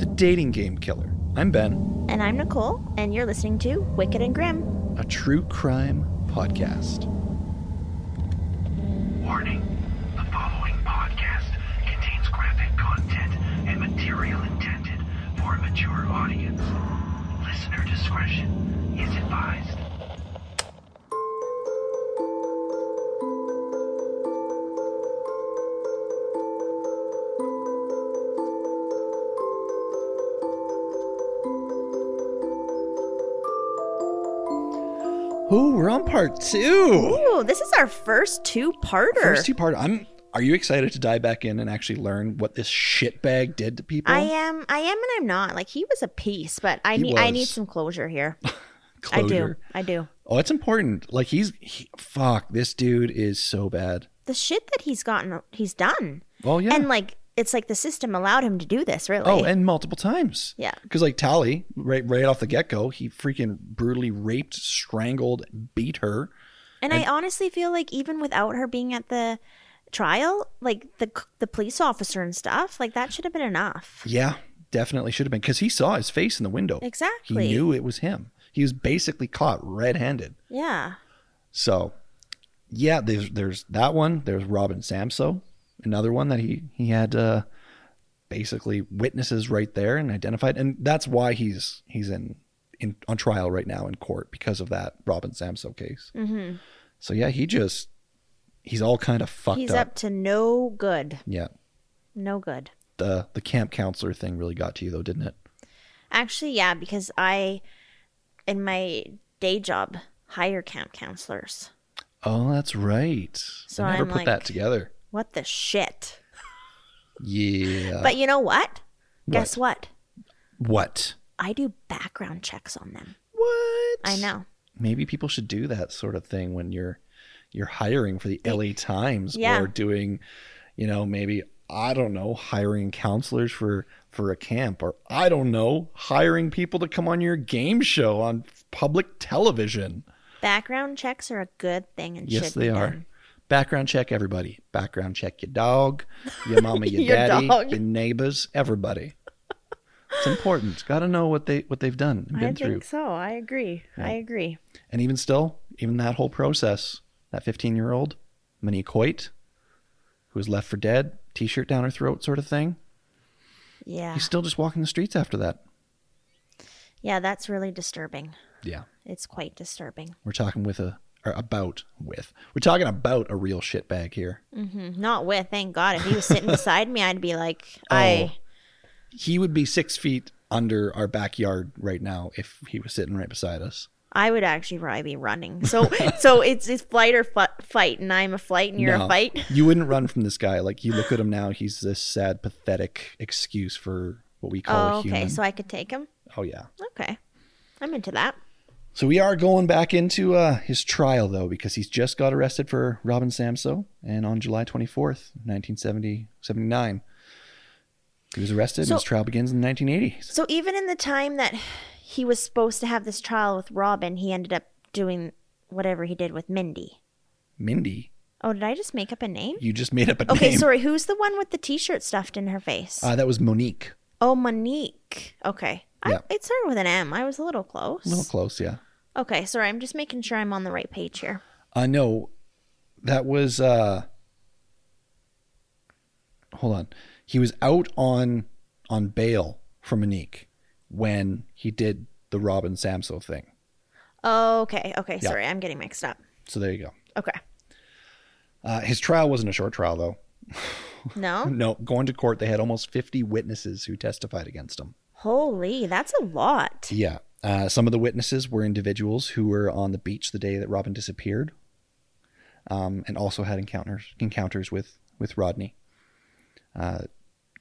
the dating game killer. I'm Ben, And I'm Nicole, and you're listening to Wicked and Grim. a true crime podcast. Warning the following podcast contains graphic content and material intended for a mature audience. Listener discretion is advised. Oh, we're on part two. Ooh, this is our first two-parter. First two part. I'm. Are you excited to dive back in and actually learn what this shitbag did to people? I am, I am, and I'm not. Like he was a piece, but I He need, I need some closure here. I do, Closure. I do. Oh, it's important. Like he's. He, fuck, this dude is so bad. The shit that he's gotten, he's done. Oh yeah. And like, it's like the system allowed him to do this. Really. Oh, and multiple times. Yeah. Because like Tali, right, right off the get go, he freaking brutally raped, strangled, beat her. And I honestly feel like even without her being at the trial, like the the police officer and stuff, like that should have been enough. Yeah, definitely should have been because he saw his face in the window. Exactly. He knew it was him. He was basically caught red-handed. Yeah. So, yeah, there's there's that one. There's Robin Samsoe, another one that he he had uh, basically witnesses right there and identified, and that's why he's he's in in on trial right now in court because of that Robin Samsoe case. Mm-hmm. So yeah, he just he's all kind of fucked He's up. up to no good. Yeah, No good. the the camp counselor thing really got to you though, didn't it? Actually, yeah, because I, in my day job, hire camp counselors. Oh, that's right. So I never I'm put like- that together. What the shit? Yeah. But you know what? Guess what? what? I do background checks on them. What? I know. maybe people should do that sort of thing when you're you're hiring for the LA Times Yeah. or doing, you know, maybe I don't know, hiring counselors for for a camp or I don't know, hiring people to come on your game show on public television. Background checks are a good thing and Yes, should they are. done. Background check everybody. Background check your dog, your mama, your, Your daddy, dog. your neighbors, everybody. It's important. Got to know what they what they've done and been I through. think so. I agree. I agree. And even still, even that whole process, that 15 year old, Monique Hoyt, who was left for dead, t shirt down her throat sort of thing, Yeah. he's still just walking the streets after that. Yeah, that's really disturbing. Yeah. It's quite disturbing. We're talking with a, or about with, we're talking about a real shitbag here. Mm-hmm. Not with, thank God. If he was sitting beside me, I'd be like, oh, I. He would be six feet under our backyard right now if he was sitting right beside us. I would actually probably be running. So, so it's it's flight or fu- fight, and I'm a flight, and you're No, a fight. you wouldn't run from this guy. Like you look at him now, he's this sad, pathetic excuse for what we call Oh, a okay. So I could take him. oh, yeah. Okay, I'm into that. So we are going back into uh, his trial though, because he's just got arrested for Robin Samsoe, and on July twenty fourth, nineteen seventy seventy nine, he was arrested. So- and his trial begins in the nineteen eighties. So even in the time that he was supposed to have this trial with Robin, he ended up doing whatever he did with Mindy. Mindy, Oh, did I just make up a name? you just made up a Okay, name. Okay, sorry. Who's the one with the T-shirt stuffed in her face? Uh, that was Monique. oh, Monique. Okay. Yeah. I, it started with an M. I was a little close. A little close, yeah. Okay, sorry. I'm just making sure I'm on the right page here. Uh, no, that was. Uh, hold on, he was out on on bail from Monique when he did the Robin Samsoe thing. Okay, okay. Yeah. Sorry, I'm getting mixed up. So there you go. Okay. Uh, his trial wasn't a short trial though. No? No, going to court, they had almost 50 witnesses who testified against him. Holy, that's a lot. Yeah. Uh, some of the witnesses were individuals who were on the beach the day that Robin disappeared. um, and also had encounters encounters with with Rodney. Uh,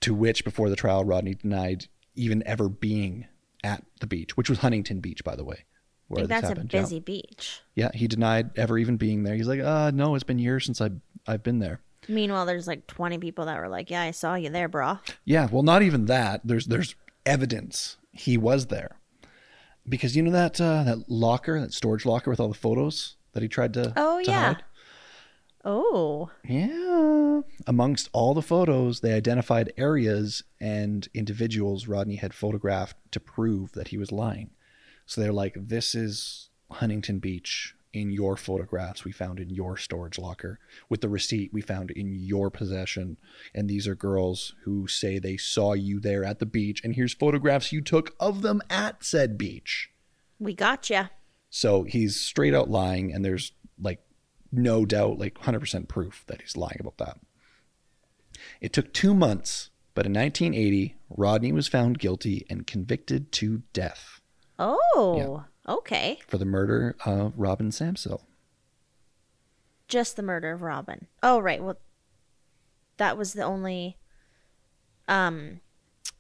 to which, before the trial, Rodney denied even ever being at the beach, which was Huntington Beach, by the way. Where this that's a happened. Yeah. busy beach. Yeah, he denied ever even being there. He's like, uh, no, it's been years since I've I've been there. Meanwhile, there's like 20 people that were like, "Yeah, I saw you there, bro." Yeah, well, not even that. There's there's evidence he was there, because you know that uh, that locker, that storage locker with all the photos that he tried to. Oh to yeah. hide? Oh, Yeah. Amongst all the photos, they identified areas and individuals Rodney had photographed to prove that he was lying. So they're like, this is Huntington Beach in your photographs we found in your storage locker with the receipt we found in your possession. And these are girls who say they saw you there at the beach. And here's photographs you took of them at said beach. we got you. So he's straight out lying, and there's like no doubt, like 100% proof that he's lying about that. It took two months, but in 1980, Rodney was found guilty and convicted to death Oh, okay. for the murder of Robin Samsel. Just the murder of Robin. Oh, right. Well, that was the only. Um,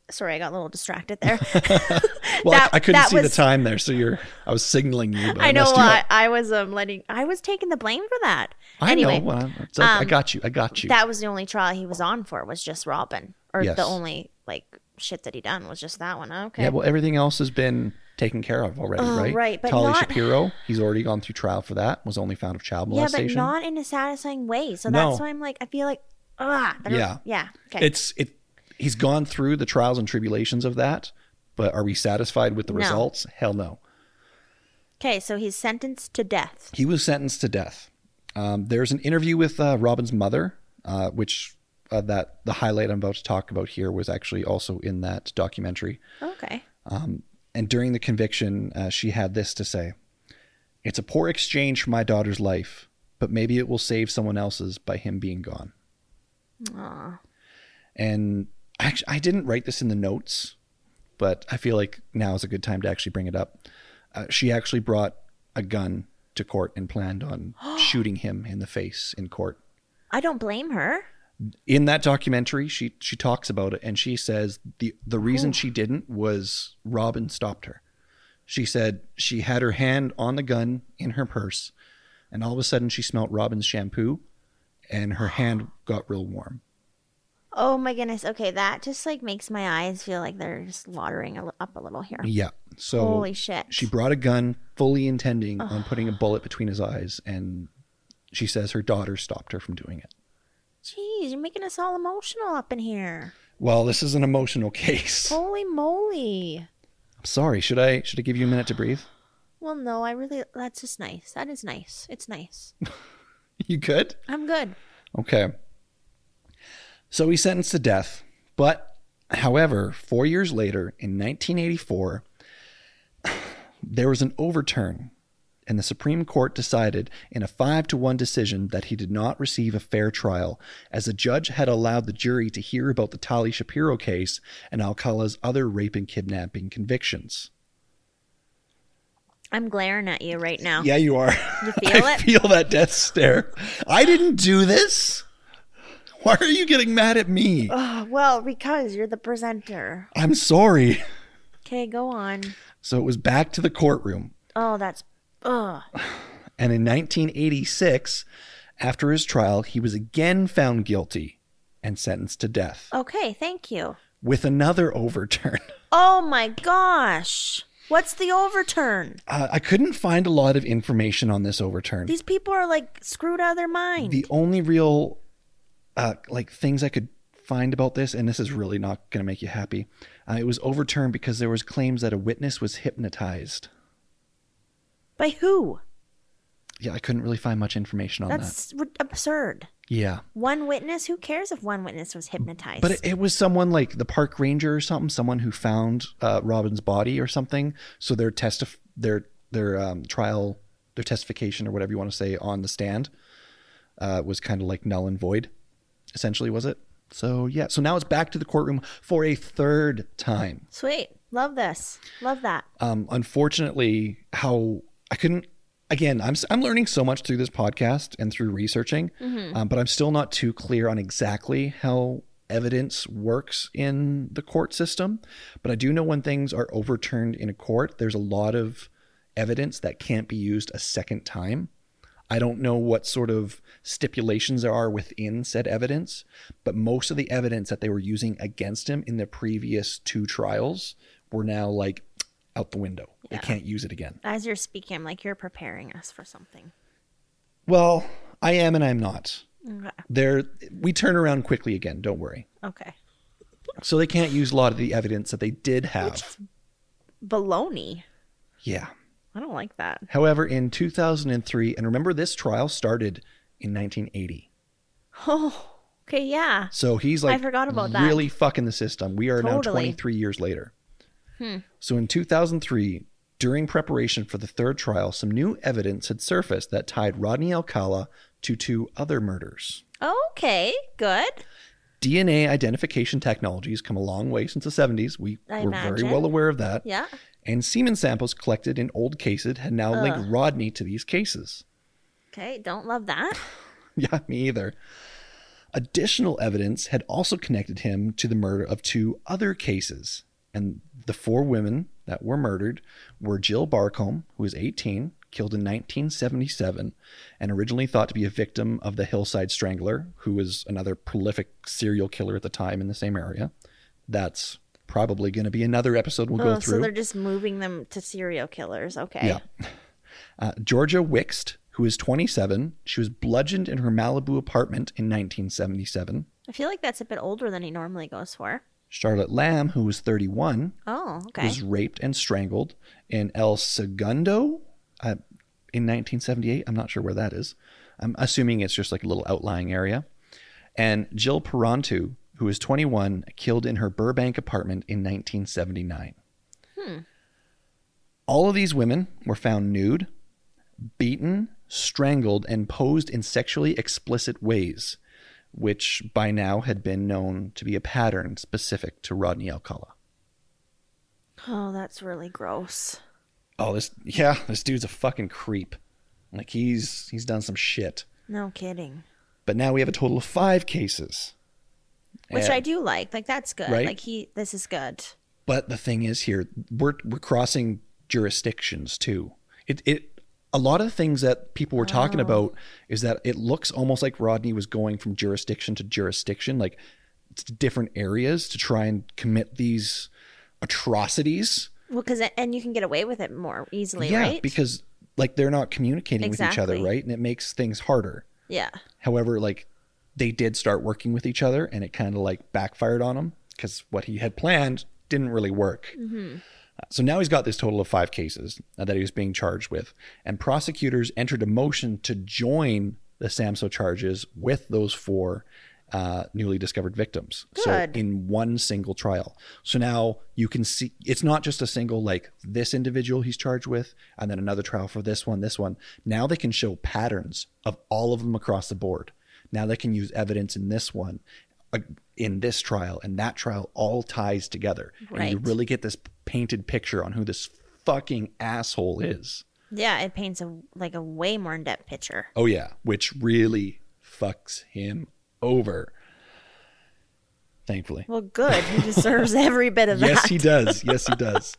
sorry, I got a little distracted there. Well, That- I, I couldn't see the time there, so you're. I was signaling you, but I, I know I. I was um letting I was taking the blame for that. I anyway, know. Well, okay. I um, got you. I got you. that was the only trial he was on for was just Robin, or Yes. the only like shit that he done was just that one. Okay. Yeah, well, everything else has been taken care of already, Oh, right? right, but Tali not- Shapiro, he's already gone through trial for that. Was only found of child molestation. yeah, but not in a satisfying way. So No. that's why I'm like, I feel like, ah, Yeah. yeah. Okay. It's it. He's gone through the trials and tribulations of that, but are we satisfied with the No. results? Hell no. okay. So he's sentenced to death. He was sentenced to death. Um, there's an interview with uh, Robin's mother, uh, which uh, that the highlight I'm about to talk about here was actually also in that documentary. Okay. And during the conviction, uh, she had this to say It's a poor exchange for my daughter's life, but maybe it will save someone else's by him being gone. Aw. And actually, I didn't write this in the notes, but I feel like now is a good time to actually bring it up. Uh, she actually brought a gun to court and planned on shooting him in the face in court. I don't blame her. In that documentary, she she talks about it and she says the the reason she didn't was Robin stopped her. She said she had her hand on the gun in her purse, and all of a sudden she smelt Robin's shampoo, and her hand got real warm. Oh my goodness. Okay, that just like makes my eyes feel like they're just watering up a little here. Yeah. So Holy shit. She brought a gun, fully intending on putting a bullet between his eyes, and she says her daughter stopped her from doing it. Jeez, you're making us all emotional up in here. Well, this is an emotional case. Holy moly. I'm sorry. Should I should I give you a minute to breathe? Well, no, I really, that's just nice. That is nice. It's nice. You good? I'm good. Okay. So he's sentenced to death, but however, four years later, in 1984, there was an overturn, and the Supreme Court decided in a five to one decision that he did not receive a fair trial, as the judge had allowed the jury to hear about the Tali Shapiro case and Alcala's other rape and kidnapping convictions. I'm glaring at you right now. Yeah, you are. You feel I it? feel that death stare. I didn't do this. Why are you getting mad at me? Oh, well, because you're the presenter. I'm sorry. Okay, go on. So it was back to the courtroom. Oh, that's, ugh. And in 1986, after his trial, he was again found guilty and sentenced to death Okay, thank you. with another overturn. Oh my gosh. What's the overturn? Uh, I couldn't find a lot of information on this overturn. These people are like screwed out of their mind. the only real uh, like things I could find about this, and this is really not going to make you happy, uh, it was overturned because there was claims that a witness was hypnotized. By who? Yeah, I couldn't really find much information on that. That's absurd. Yeah. One witness? Who cares if one witness was hypnotized? But it, it was someone like the park ranger or something, someone who found uh, Robin's body or something. So their testif- their their um, trial, their testification or whatever you want to say on the stand uh, was kind of like null and void. Essentially, was it? So yeah. So now it's back to the courtroom for a third time. Sweet. Love this. Love that. Um, unfortunately, how I couldn't again, I'm I'm learning so much through this podcast and through researching, um, but I'm still not too clear on exactly how evidence works in the court system. But I do know when things are overturned in a court, there's a lot of evidence that can't be used a second time. I don't know what sort of stipulations there are within said evidence, but most of the evidence that they were using against him in the previous two trials were now like out the window. They can't use it again. As you're speaking, I'm like, you're preparing us for something. Well, I am and I'm not. Okay. There we turn around quickly again, don't worry. Okay. So they can't use a lot of the evidence that they did have. Baloney. Yeah. I don't like that. However, in 2003, and remember this trial started in 1980. Oh, okay, yeah. So he's like I forgot about that. really fucking the system. We are now 23 years later. Hmm. So in 2003, during preparation for the third trial, some new evidence had surfaced that tied Rodney Alcala to two other murders. Okay, good. DNA identification technologies come a long way since the 70s. We I were very well aware of that. Yeah. And semen samples collected in old cases had now linked Rodney to these cases. Okay, don't love that. Yeah, me either. Additional evidence had also connected him to the murder of two other cases. And the four women that were murdered were Jill Barcomb, who was 18, killed in 1977, and originally thought to be a victim of the Hillside Strangler, who was another prolific serial killer at the time in the same area. That's probably going to be another episode we'll Oh, go through. so they're just moving them to serial killers. Okay. Yeah. Uh, Georgia Wixt, who is 27, she was bludgeoned in her Malibu apartment in 1977. I feel like that's a bit older than he normally goes for. Charlotte Lamb, who was 31, Oh, okay. was raped and strangled in El Segundo uh, in 1978. I'm not sure where that is. I'm assuming it's just like a little outlying area. And Jill Parenteau, who was 21, killed in her Burbank apartment in 1979. All of these women were found nude, beaten, strangled, and posed in sexually explicit ways, which by now had been known to be a pattern specific to Rodney Alcala. Oh, that's really gross. Oh, this yeah, this dude's a fucking creep. Like he's he's done some shit. No kidding. But now we have a total of five cases. Which And- I do like. Like that's good. Right? Like he this is good. But the thing is here, we're we're crossing jurisdictions too. It it a lot of the things that people were talking about is that it looks almost like Rodney was going from jurisdiction to jurisdiction, like to different areas to try and commit these atrocities. Well, because and you can get away with it more easily, yeah, right? because like they're not communicating with each other, right? And it makes things harder. yeah. However, like they did start working with each other and it kind of like backfired on him because what he had planned didn't really work. Uh, So now he's got this total of five cases that he was being charged with. And prosecutors entered a motion to join the SAMSOE charges with those four uh, newly discovered victims. Good. So in one single trial. So now you can see it's not just a single, like this individual he's charged with, and then another trial for this one, this one. Now they can show patterns of all of them across the board. Now they can use evidence in this one, in this trial, and that trial all ties together. And you really get this painted picture on who this fucking asshole is. Yeah, it paints a like a way more in depth picture. Oh yeah, which really fucks him over. Thankfully. Well, good. He deserves every bit of yes, that. Yes, he does. Yes, he does.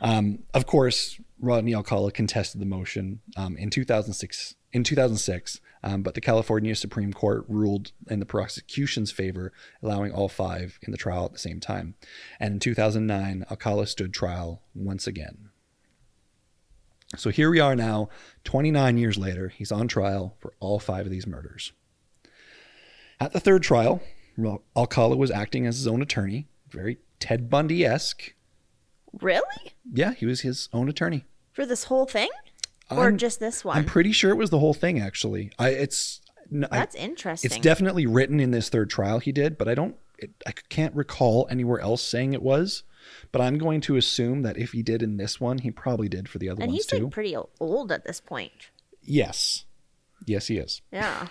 Um, of course, Rodney Alcala contested the motion um, in 2006. In 2006, um, but the California Supreme Court ruled in the prosecution's favor, allowing all five in the trial at the same time. And in 2009, Alcala stood trial once again. So here we are now, 29 years later. He's on trial for all five of these murders. At the third trial, Alcala was acting as his own attorney, very Ted Bundy esque. Really? Yeah, he was his own attorney. For this whole thing? Or I'm- just this one? I'm pretty sure it was the whole thing. Actually, I it's n- I- That's interesting. it's definitely written in this third trial he did, but I don't it, I can't recall anywhere else saying it was. But I'm going to assume that if he did in this one, he probably did for the other and ones he's too. like pretty old at this point. yes, yes, he is. Yeah.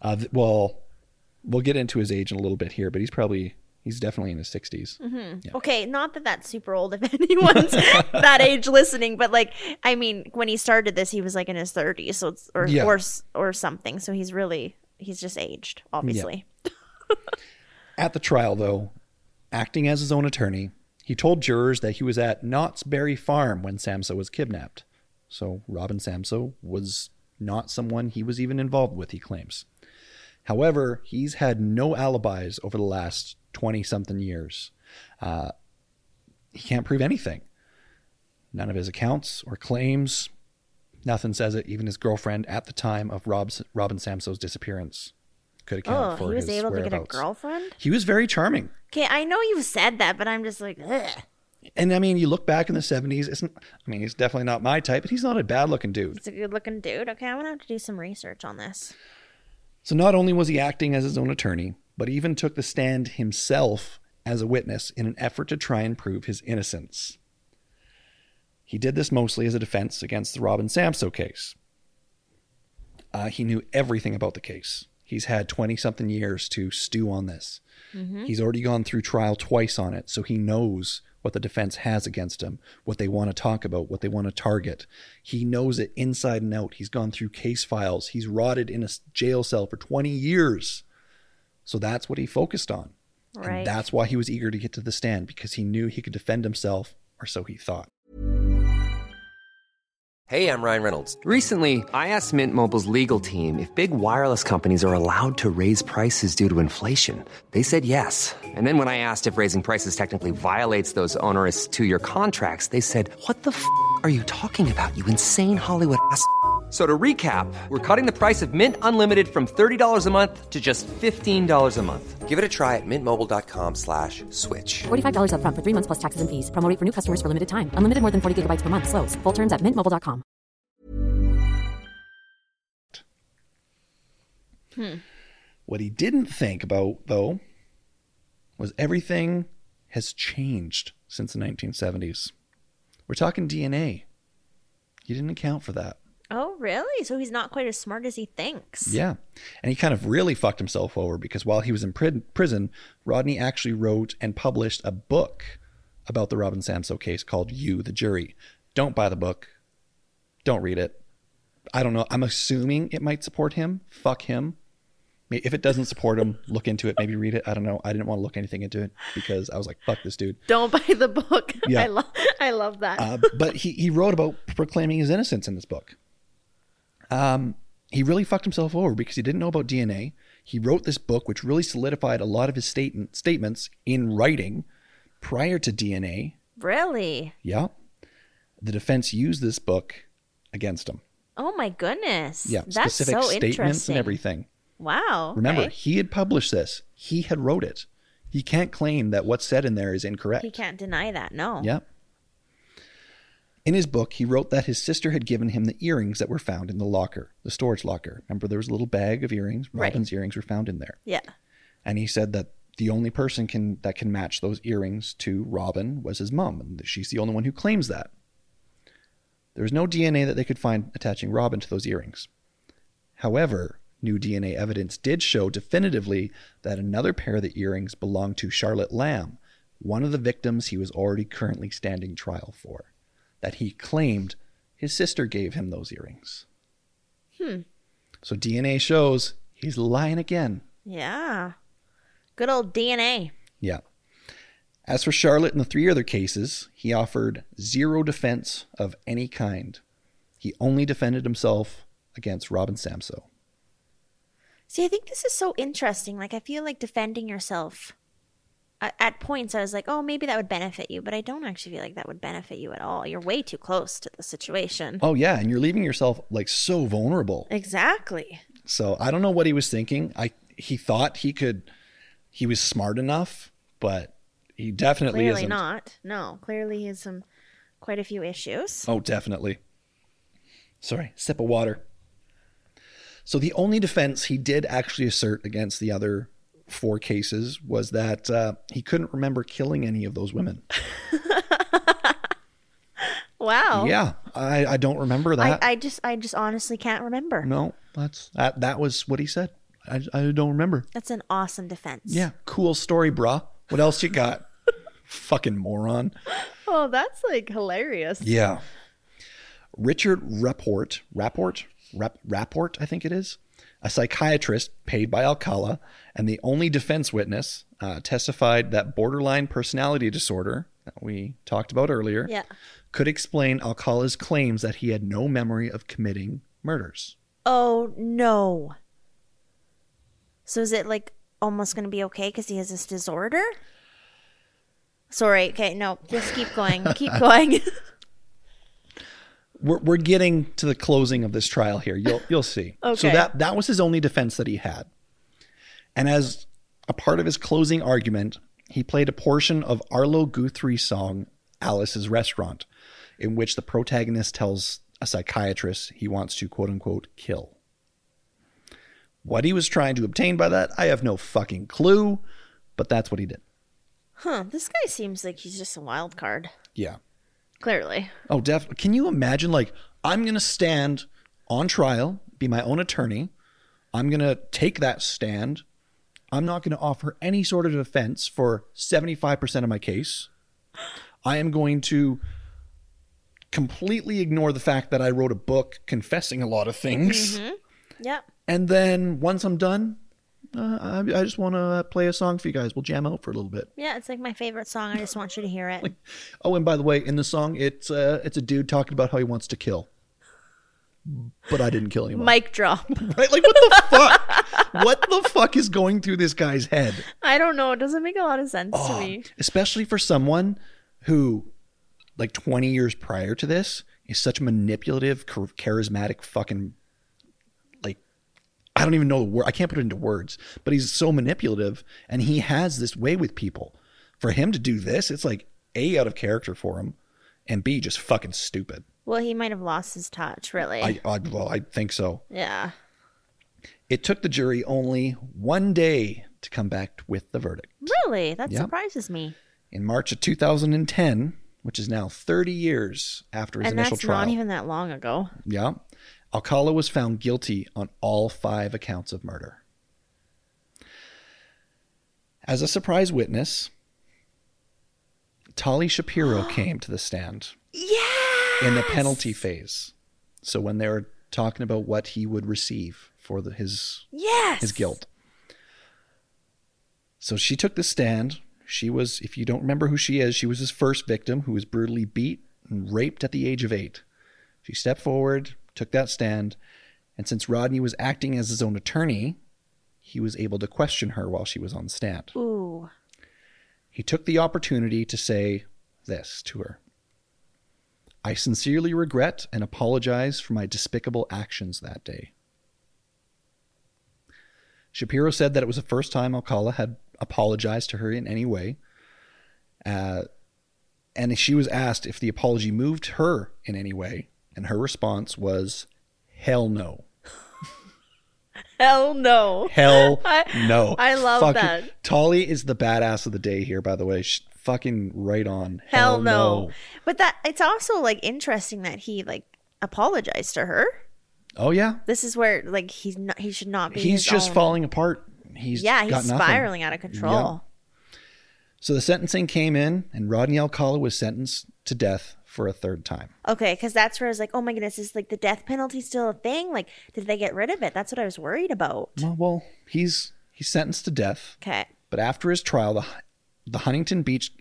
Uh, th- well, we'll get into his age in a little bit here, but he's probably He's definitely in his 60s. Mm-hmm. Okay, not that that's super old if anyone's that age listening, but like, I mean, when he started this, he was like in his 30s, so it's or Yeah. or or something. So he's really he's just aged, obviously. At the trial, though, acting as his own attorney, he told jurors that he was at Knott's Berry Farm when Samsoe was kidnapped. So Robin Samsoe was not someone he was even involved with, he claims. However, he's had no alibis over the last 20 something years. Uh, he can't prove anything. None of his accounts or claims, nothing says it. Even his girlfriend at the time of Rob's, Robin Samsoe's disappearance could account Oh, for he was able to get a girlfriend. He was very charming. Okay, I know you've said that, but I'm just like, ugh. And I mean, you look back in the 70s, isn't I mean, he's definitely not my type, but he's not a bad looking dude. He's a good looking dude. Okay, I'm gonna have to do some research on this. So not only was he acting as his own attorney, but even took the stand himself as a witness in an effort to try and prove his innocence. He did this mostly as a defense against the Robin Samsoe case. Uh, he knew everything about the case. He's had 20 something years to stew on this. He's already gone through trial twice on it, so he knows what the defense has against him, what they want to talk about, what they want to target. He knows it inside and out. He's gone through case files. He's rotted in a jail cell for 20 years. So that's what he focused on. Right. And that's why he was eager to get to the stand because he knew he could defend himself, or so he thought. Hey, I'm Ryan Reynolds. Recently, I asked Mint Mobile's legal team if big wireless companies are allowed to raise prices due to inflation. They said yes. And then when I asked if raising prices technically violates those onerous two year contracts, they said, What the f are you talking about, you insane Hollywood ass? F- So to recap, we're cutting the price of Mint Unlimited from $30 a month to just $15 a month. Give it a try at mintmobile.com slash switch. $45 upfront for three months plus taxes and fees. Promo for new customers for limited time. Unlimited more than 40 gigabytes per month. Slows. Full terms at mintmobile.com. Hmm. What he didn't think about, though, was everything has changed since the 1970s. We're talking DNA. You didn't account for that. Oh, really? So he's not quite as smart as he thinks. Yeah. And he kind of really fucked himself over because while he was in pri- prison, Rodney actually wrote and published a book about the Robin Samsoe case called You, the Jury. Don't buy the book. Don't read it. I don't know. I'm assuming it might support him. Fuck him. If it doesn't support him, look into it. Maybe read it. I don't know. I didn't want to look anything into it because I was like, fuck this dude. Don't buy the book. Yeah. I love I love that. Uh, but he, he wrote about proclaiming his innocence in this book. Um, he really fucked himself over because he didn't know about DNA. He wrote this book, which really solidified a lot of his statement, statements in writing prior to DNA. really? Yeah. The defense used this book against him. Oh my goodness. Yeah. That's specific so statements interesting. and everything. Wow. Remember, okay. he had published this, he had wrote it. He can't claim that what's said in there is incorrect. he can't deny that. No. Yeah. In his book, he wrote that his sister had given him the earrings that were found in the locker, the storage locker. Remember, there was a little bag of earrings. Right. Robin's earrings were found in there. Yeah. And he said that the only person can that can match those earrings to Robin was his mom, and she's the only one who claims that. There was no DNA that they could find attaching Robin to those earrings. However, new DNA evidence did show definitively that another pair of the earrings belonged to Charlotte Lamb, one of the victims he was already currently standing trial for, that he claimed his sister gave him those earrings. Hmm. So DNA shows he's lying again. Yeah. Good old DNA. Yeah. As for Charlotte and the three other cases, he offered zero defense of any kind. He only defended himself against Robin Samsoe. See, I think this is so interesting. Like, I feel like defending yourself. At, points, I was like, "Oh, maybe that would benefit you," but I don't actually feel like that would benefit you at all. You're way too close to the situation. Oh yeah, and you're leaving yourself like so vulnerable. Exactly. So I don't know what he was thinking. I he thought he could he was smart enough, but he definitely Clearly isn't. not. No, clearly he has some quite a few issues. Oh, definitely. Sorry, sip of water. So the only defense he did actually assert against the other four cases was that uh, he couldn't remember killing any of those women. Wow. Yeah, I, I don't remember that. I, I just I just honestly can't remember. no, that's that. That was what he said. I, I don't remember. That's an awesome defense. Yeah, cool story, brah. What else you got? Fucking moron. Oh, that's like hilarious. Yeah. Richard Rapport, Rapport, Rap, Rapport, I think it is, a psychiatrist paid by Alcala and the only defense witness, uh, testified that borderline personality disorder that we talked about earlier Yeah. could explain Alcala's claims that he had no memory of committing murders. Oh no. So is it like almost going to be okay because he has this disorder? Sorry. Okay. No. Just keep going. keep going. We're, we're getting to the closing of this trial here. You'll you'll see. okay. So that that was his only defense that he had. And as a part of his closing argument, he played a portion of Arlo Guthrie's song Alice's Restaurant, in which the protagonist tells a psychiatrist he wants to quote unquote kill. What he was trying to obtain by that, I have no fucking clue, but that's what he did. huh. This guy seems like he's just a wild card. Yeah. Clearly. Oh, definitely. Can you imagine? Like, I'm going to stand on trial, be my own attorney. I'm going to take that stand. I'm not going to offer any sort of defense for 75% of my case. I am going to completely ignore the fact that I wrote a book confessing a lot of things. Mm-hmm. Yep. And then once I'm done, uh, I, I just want to play a song for you guys. We'll jam out for a little bit. Yeah. It's like my favorite song. I just want you to hear it. Oh, and by the way, in the song, it's uh, it's a dude talking about how he wants to kill, but I didn't kill anyone. Mic drop. right? Like, what the fuck? what the fuck is going through this guy's head? I don't know. It doesn't make a lot of sense Oh. to me. Especially for someone who, like, 20 years prior to this, is such a manipulative, charismatic fucking, like, I don't even know the word. I can't put it into words, but he's so manipulative and he has this way with people. For him to do this, it's like A, out of character for him, and B, just fucking stupid. Well, he might have lost his touch, really. I, I well, I think so. yeah. It took the jury only one day to come back with the verdict. Really? That Yep. surprises me. In March of 2010, which is now 30 years after his and initial that's trial. not even that long ago. yeah. Alcala was found guilty on all five accounts of murder. As a surprise witness, Tali Shapiro came to the stand Yeah. in the penalty phase. So when they were talking about what he would receive for the, his Yes. his guilt. So she took the stand. She was, if you don't remember who she is, she was his first victim who was brutally beat and raped at the age of eight. She stepped forward, took that stand, and since Rodney was acting as his own attorney, he was able to question her while she was on the stand. Ooh. He took the opportunity to say this to her I sincerely regret and apologize for my despicable actions that day. Shapiro said that it was the first time Alcala had apologized to her in any way. Uh, and she was asked if the apology moved her in any way. And her response was, hell no. Hell no. Hell no. I love Fucking- that. Tolly is the badass of the day here, by the way. Sh fucking right on. Hell, no. But that it's also like interesting that he like apologized to her. Oh yeah. This is where like he's not he should not be He's just own- falling apart. He's Yeah, he's got nothing. spiraling out of control. So the sentencing came in, and Rodney Alcala was sentenced to death for a third time. Okay, because that's where I was like, oh my goodness, is like the death penalty still a thing? Like, did they get rid of it? That's what I was worried about. Well, well, he's he's sentenced to death, Okay. but after his trial, the the Huntington Beach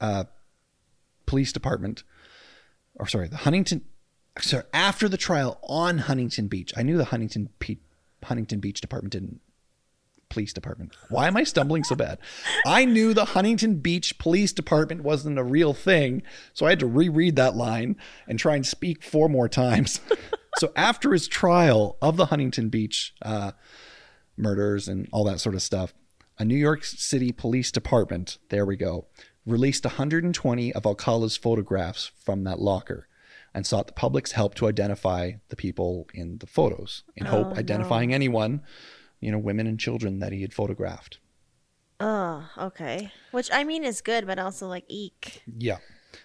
uh, Police Department, or sorry, the Huntington, sorry, after the trial on Huntington Beach, I knew the Huntington Pe- Huntington Beach Department didn't. Police Department. Why am I stumbling so bad? I knew the Huntington Beach Police Department wasn't a real thing, so I had to reread that line and try and speak four more times. so after his trial of the Huntington Beach uh, murders and all that sort of stuff, a New York City Police Department, there we go, released 120 of Alcala's photographs from that locker and sought the public's help to identify the people in the photos in hope identifying anyone, you know, women and children that he had photographed. Oh, okay. Which I mean is good, but also like eek. Yeah.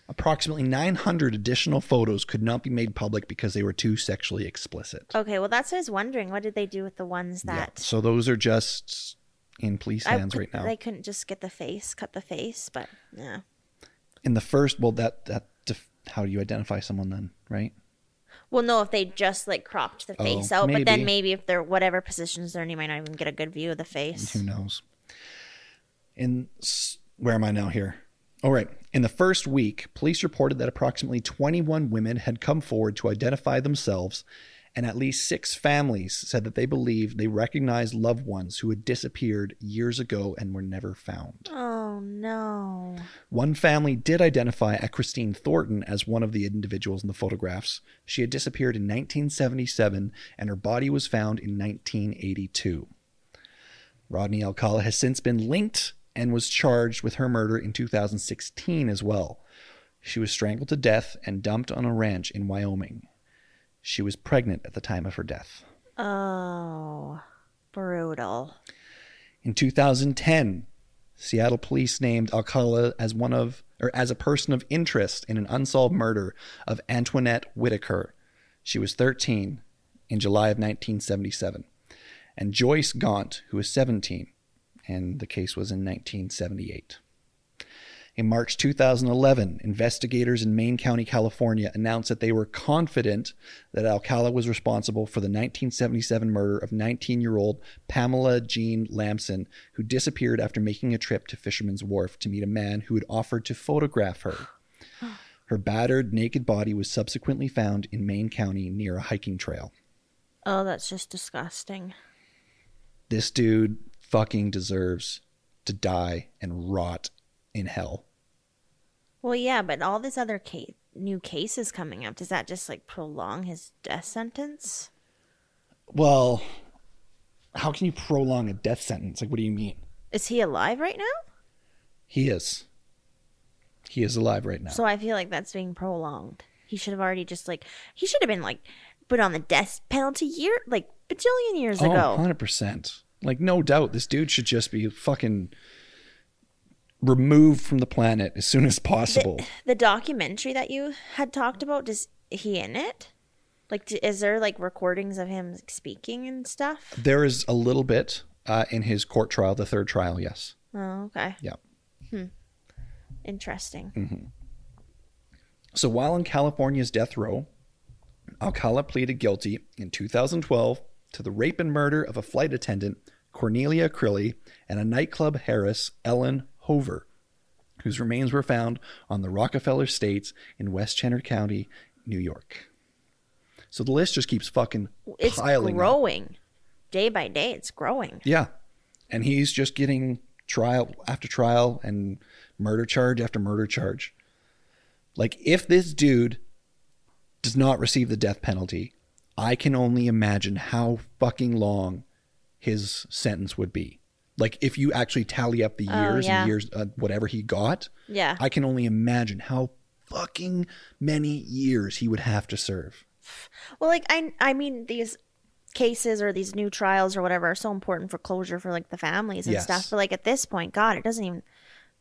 Approximately 900 additional photos could not be made public because they were too sexually explicit. Okay, well that's what I was wondering. What did they do with the ones Yeah. that? So those are just in police I hands could- right now. They couldn't just get the face, cut the face, but yeah. in the first, well, that that def- how do you identify someone then, right? Well, no, if they just like cropped the Oh, face out, but then maybe. maybe if they're whatever positions they're in, you might not even get a good view of the face. Who knows? And where am I now here? All right. In the first week, police reported that approximately 21 women had come forward to identify themselves, and at least six families said that they believed they recognized loved ones who had disappeared years ago and were never found. Oh no! One family did identify a Christine Thornton as one of the individuals in the photographs. She had disappeared in 1977 and her body was found in 1982. Rodney Alcala has since been linked and was charged with her murder in 2016 as well. She was strangled to death and dumped on a ranch in Wyoming. She was pregnant at the time of her death. Oh, brutal. In 2010, Seattle police named Alcala as one of or as a person of interest in an unsolved murder of Antoinette Witaker. She was 13 in July of 1977. And Joyce Gaunt, who was 17, and the case was in 1978. In March 2011, investigators in Marin County, California announced that they were confident that Alcala was responsible for the 1977 murder of 19 year old Pamela Jean Lamson, who disappeared after making a trip to Fisherman's Wharf to meet a man who had offered to photograph her. Her battered, naked body was subsequently found in Marin County near a hiking trail. Oh, that's just disgusting. This dude fucking deserves to die and rot in hell. Well, yeah, but all this other ca- new cases coming up, does that just like prolong his death sentence? Well, how can you prolong a death sentence? Like, what do you mean? Is he alive right now? He is. He is alive right now. So I feel like that's being prolonged. He should have already just like he should have been like put on the death penalty year like bajillion years oh, ago. 100%. Like, no doubt, this dude should just be fucking removed from the planet as soon as possible. The documentary that you had talked about, does he in it? Like, is there like recordings of him speaking and stuff? there is a little bit uh, in his court trial, the third trial, yes. Oh, okay, Yeah. interesting. So while in California's death row, Alcala pleaded guilty in 2012 to the rape and murder of a flight attendant, Cornelia Crilley, and a nightclub heiress, Ellen Hover, whose remains were found on the Rockefeller Estates in Westchester County, New York. So the list just keeps fucking It's piling up. growing day by day. It's growing. Yeah. And he's just getting trial after trial and murder charge after murder charge. Like, if this dude does not receive the death penalty, I can only imagine how fucking long his sentence would be. Like, if you actually tally up the Oh, years yeah. and years, uh, whatever he got, Yeah. I can only imagine how fucking many years he would have to serve. Well, like I, I mean, these cases or these new trials or whatever are so important for closure for like the families and Yes. stuff. But like at this point, God, it doesn't even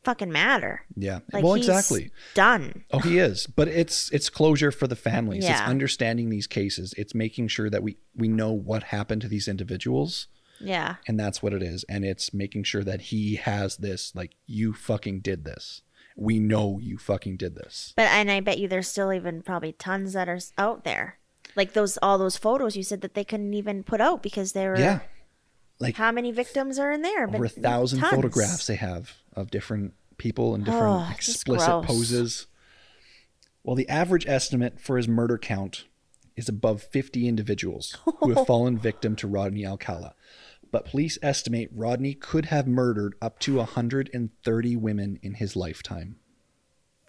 fucking matter. Yeah. Like well, he's exactly. done. Oh, he is, but it's it's closure for the families. It's understanding these cases. It's making sure that we we know what happened to these individuals, Yeah. and that's what it is. And it's making sure that he has this. Like you fucking did this. We know you fucking did this. But and I bet you there's still even probably tons that are out there. Like those all those photos you said that they couldn't even put out because they were Yeah, like how many victims are in there? over a thousand tons. photographs they have of different people and different Oh, explicit poses. Well, the average estimate for his murder count is above 50 individuals who have fallen victim to Rodney Alcala. But police estimate Rodney could have murdered up to 130 women in his lifetime.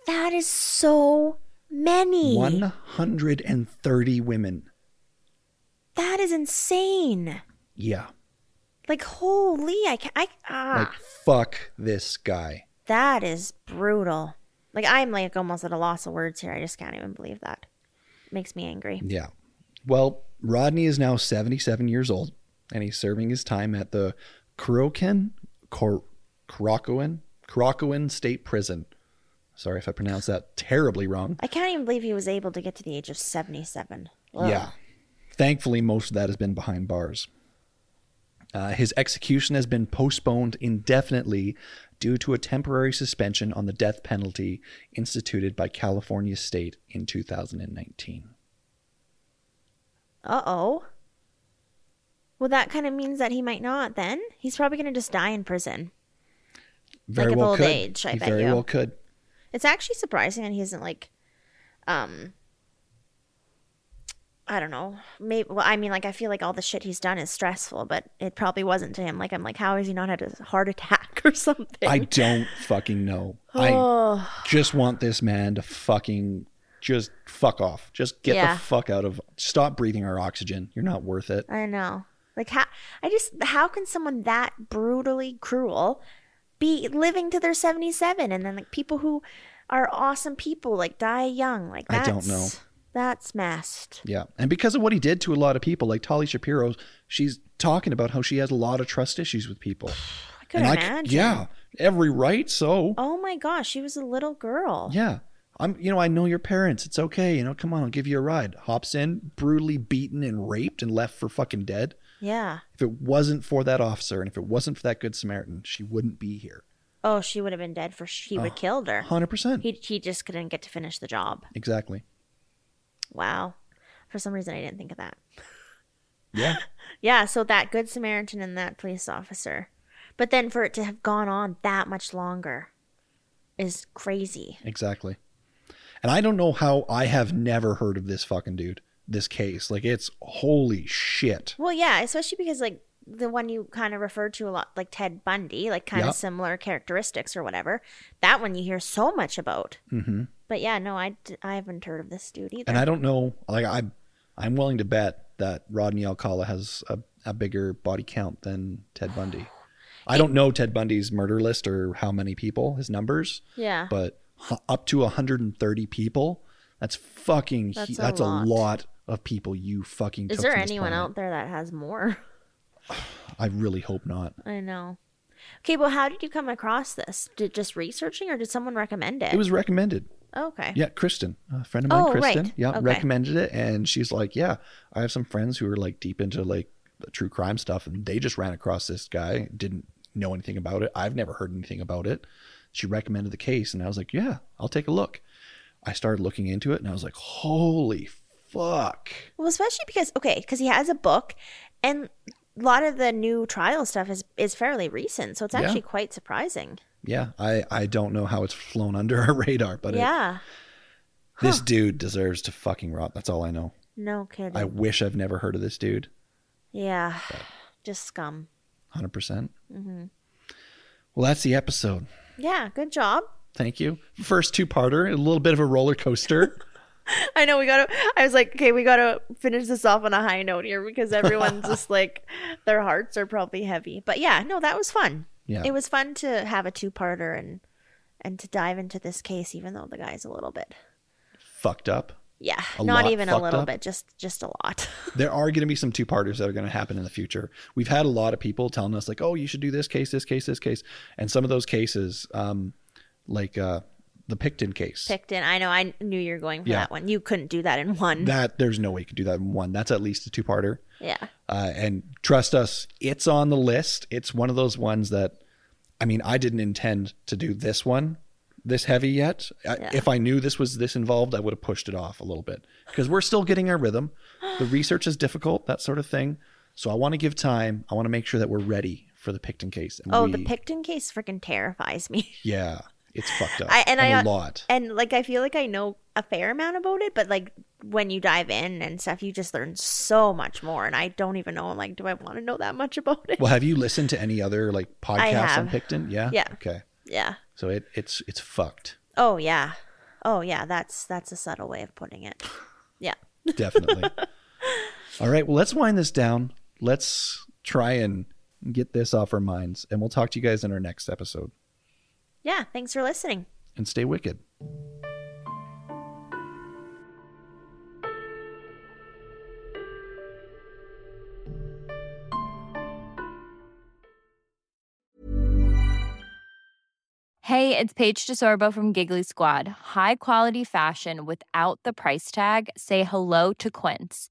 That is so many. 130 women. That is insane. Yeah. Like holy, I can I ah. Like, fuck this guy. That is brutal. Like I'm like almost at a loss of words here. I just can't even believe that. makes me angry. Yeah. Well, Rodney is now 77 years old and he's serving his time at the Kurokin, Kor- Kurokoin State Prison. Sorry if I pronounced that terribly wrong. I can't even believe he was able to get to the age of 77. Ugh. Yeah. Thankfully, most of that has been behind bars. Uh, his execution has been postponed indefinitely due to a temporary suspension on the death penalty instituted by California state in 2019. Uh oh. Well, that kind of means that he might not. Then he's probably going to just die in prison. Very of well old could. age, I he bet very you. well could. It's actually surprising that he isn't like, um, I don't know. Maybe. Well, I mean, like I feel like all the shit he's done is stressful, but it probably wasn't to him. Like I'm like, how has he not had a heart attack or something? I don't fucking know. I just want this man to fucking just fuck off. Just get Yeah. the fuck out of. Stop breathing our oxygen. You're not worth it. I know. Like how? I just how can someone that brutally cruel be living to their 77 and then like people who are awesome people like die young like I that's, don't know. That's messed. Yeah. And because of what he did to a lot of people, like Tali Shapiro, she's talking about how she has a lot of trust issues with people. I could and imagine. c- yeah, every right. So, Oh my gosh, she was a little girl. yeah. I'm, you know, I know your parents. It's okay. You know, come on, I'll give you a ride. Hops in, brutally beaten and raped and left for fucking dead. Yeah. If it wasn't for that officer and if it wasn't for that good Samaritan, she wouldn't be here. Oh, she would have been dead for he would have killed her. 100%. He he just couldn't get to finish the job. exactly. Wow. For some reason I didn't think of that. Yeah. Yeah, so that good Samaritan and that police officer. But then for it to have gone on that much longer is crazy. Exactly. And I don't know how I have never heard of this fucking dude, this case. Like, it's holy shit. Well, yeah, especially because like the one you kind of referred to a lot, like Ted Bundy, like kind Yep. of similar characteristics or whatever. That one you hear so much about. Mm-hmm. But yeah, no, I, I haven't heard of this dude either. And I don't know, like, I, I'm willing to bet that Rodney Alcala has a, a bigger body count than Ted Bundy. I don't know Ted Bundy's murder list or how many people, his numbers, yeah, but up to 130 people, that's fucking, That's he- a that's lot. a lot of people you fucking is there anyone planet. out there that has more? I really hope not. I know. Okay, well, how did you come across this? Did just researching, or did someone recommend it? It was recommended. okay. Yeah, Kristen, a friend of mine, Oh, right. Kristen, yeah, Okay. recommended it, and she's like, "Yeah, I have some friends who are like deep into like the true crime stuff, and they just ran across this guy, didn't know anything about it. I've never heard anything about it. She recommended the case, and I was like, "Yeah, I'll take a look." I started looking into it, and I was like, "Holy fuck!" Well, especially because okay, because he has a book, and a lot of the new trial stuff is is fairly recent, so it's Yeah. actually quite surprising. Yeah, I I don't know how it's flown under our radar, but it, yeah, this dude deserves to fucking rot. That's all I know. no kidding. I wish I've never heard of this dude. yeah, just scum. 100%. percent Mm-hmm. Well, that's the episode. Yeah, good job. Thank you. First two parter, a little bit of a roller coaster. I know we gotta. I was like, okay, we gotta finish this off on a high note here because everyone's just like, their hearts are probably heavy. But yeah, no, that was fun. Yeah. It was fun to have a two-parter and and to dive into this case, even though the guy's a little bit. Fucked up. Yeah, A not even a little up? bit, just just a lot. There are going to be some two parters that are going to happen in the future. We've had a lot of people telling us, like, oh, you should do this case, this case, this case. And some of those cases, um, like uh, the Pickton case, Pickton. I know. I knew you were going for Yeah. that one. You couldn't do that in one. that there's no way you could do that in one. That's at least a two parter. yeah. Uh, and trust us, it's on the list. It's one of those ones that, I mean, I didn't intend to do this one this heavy yet. I, If I knew this was this involved, I would have pushed it off a little bit because we're still getting our rhythm. The research is difficult, that sort of thing. So I want to give time. I want to make sure that we're ready for the Pickton case. And Oh, we- the Pickton case freaking terrifies me. Yeah, it's fucked up. I and, I a lot. and like I feel like I know a fair amount about it, but like when you dive in and stuff, you just learn so much more. And I don't even know. I'm like, do I want to know that much about it? Well, have you listened to any other like podcasts on. Pickton? Yeah. Yeah. Okay. yeah. So it it's it's fucked. Oh yeah. Oh yeah. That's that's a subtle way of putting it. Yeah. Definitely. All right. Well, let's wind this down. Let's try and get this off our minds, and we'll talk to you guys in our next episode. Yeah. Thanks for listening. And stay wicked. Hey, it's Paige DeSorbo from Giggly Squad. High quality fashion without the price tag. Say hello to Quince.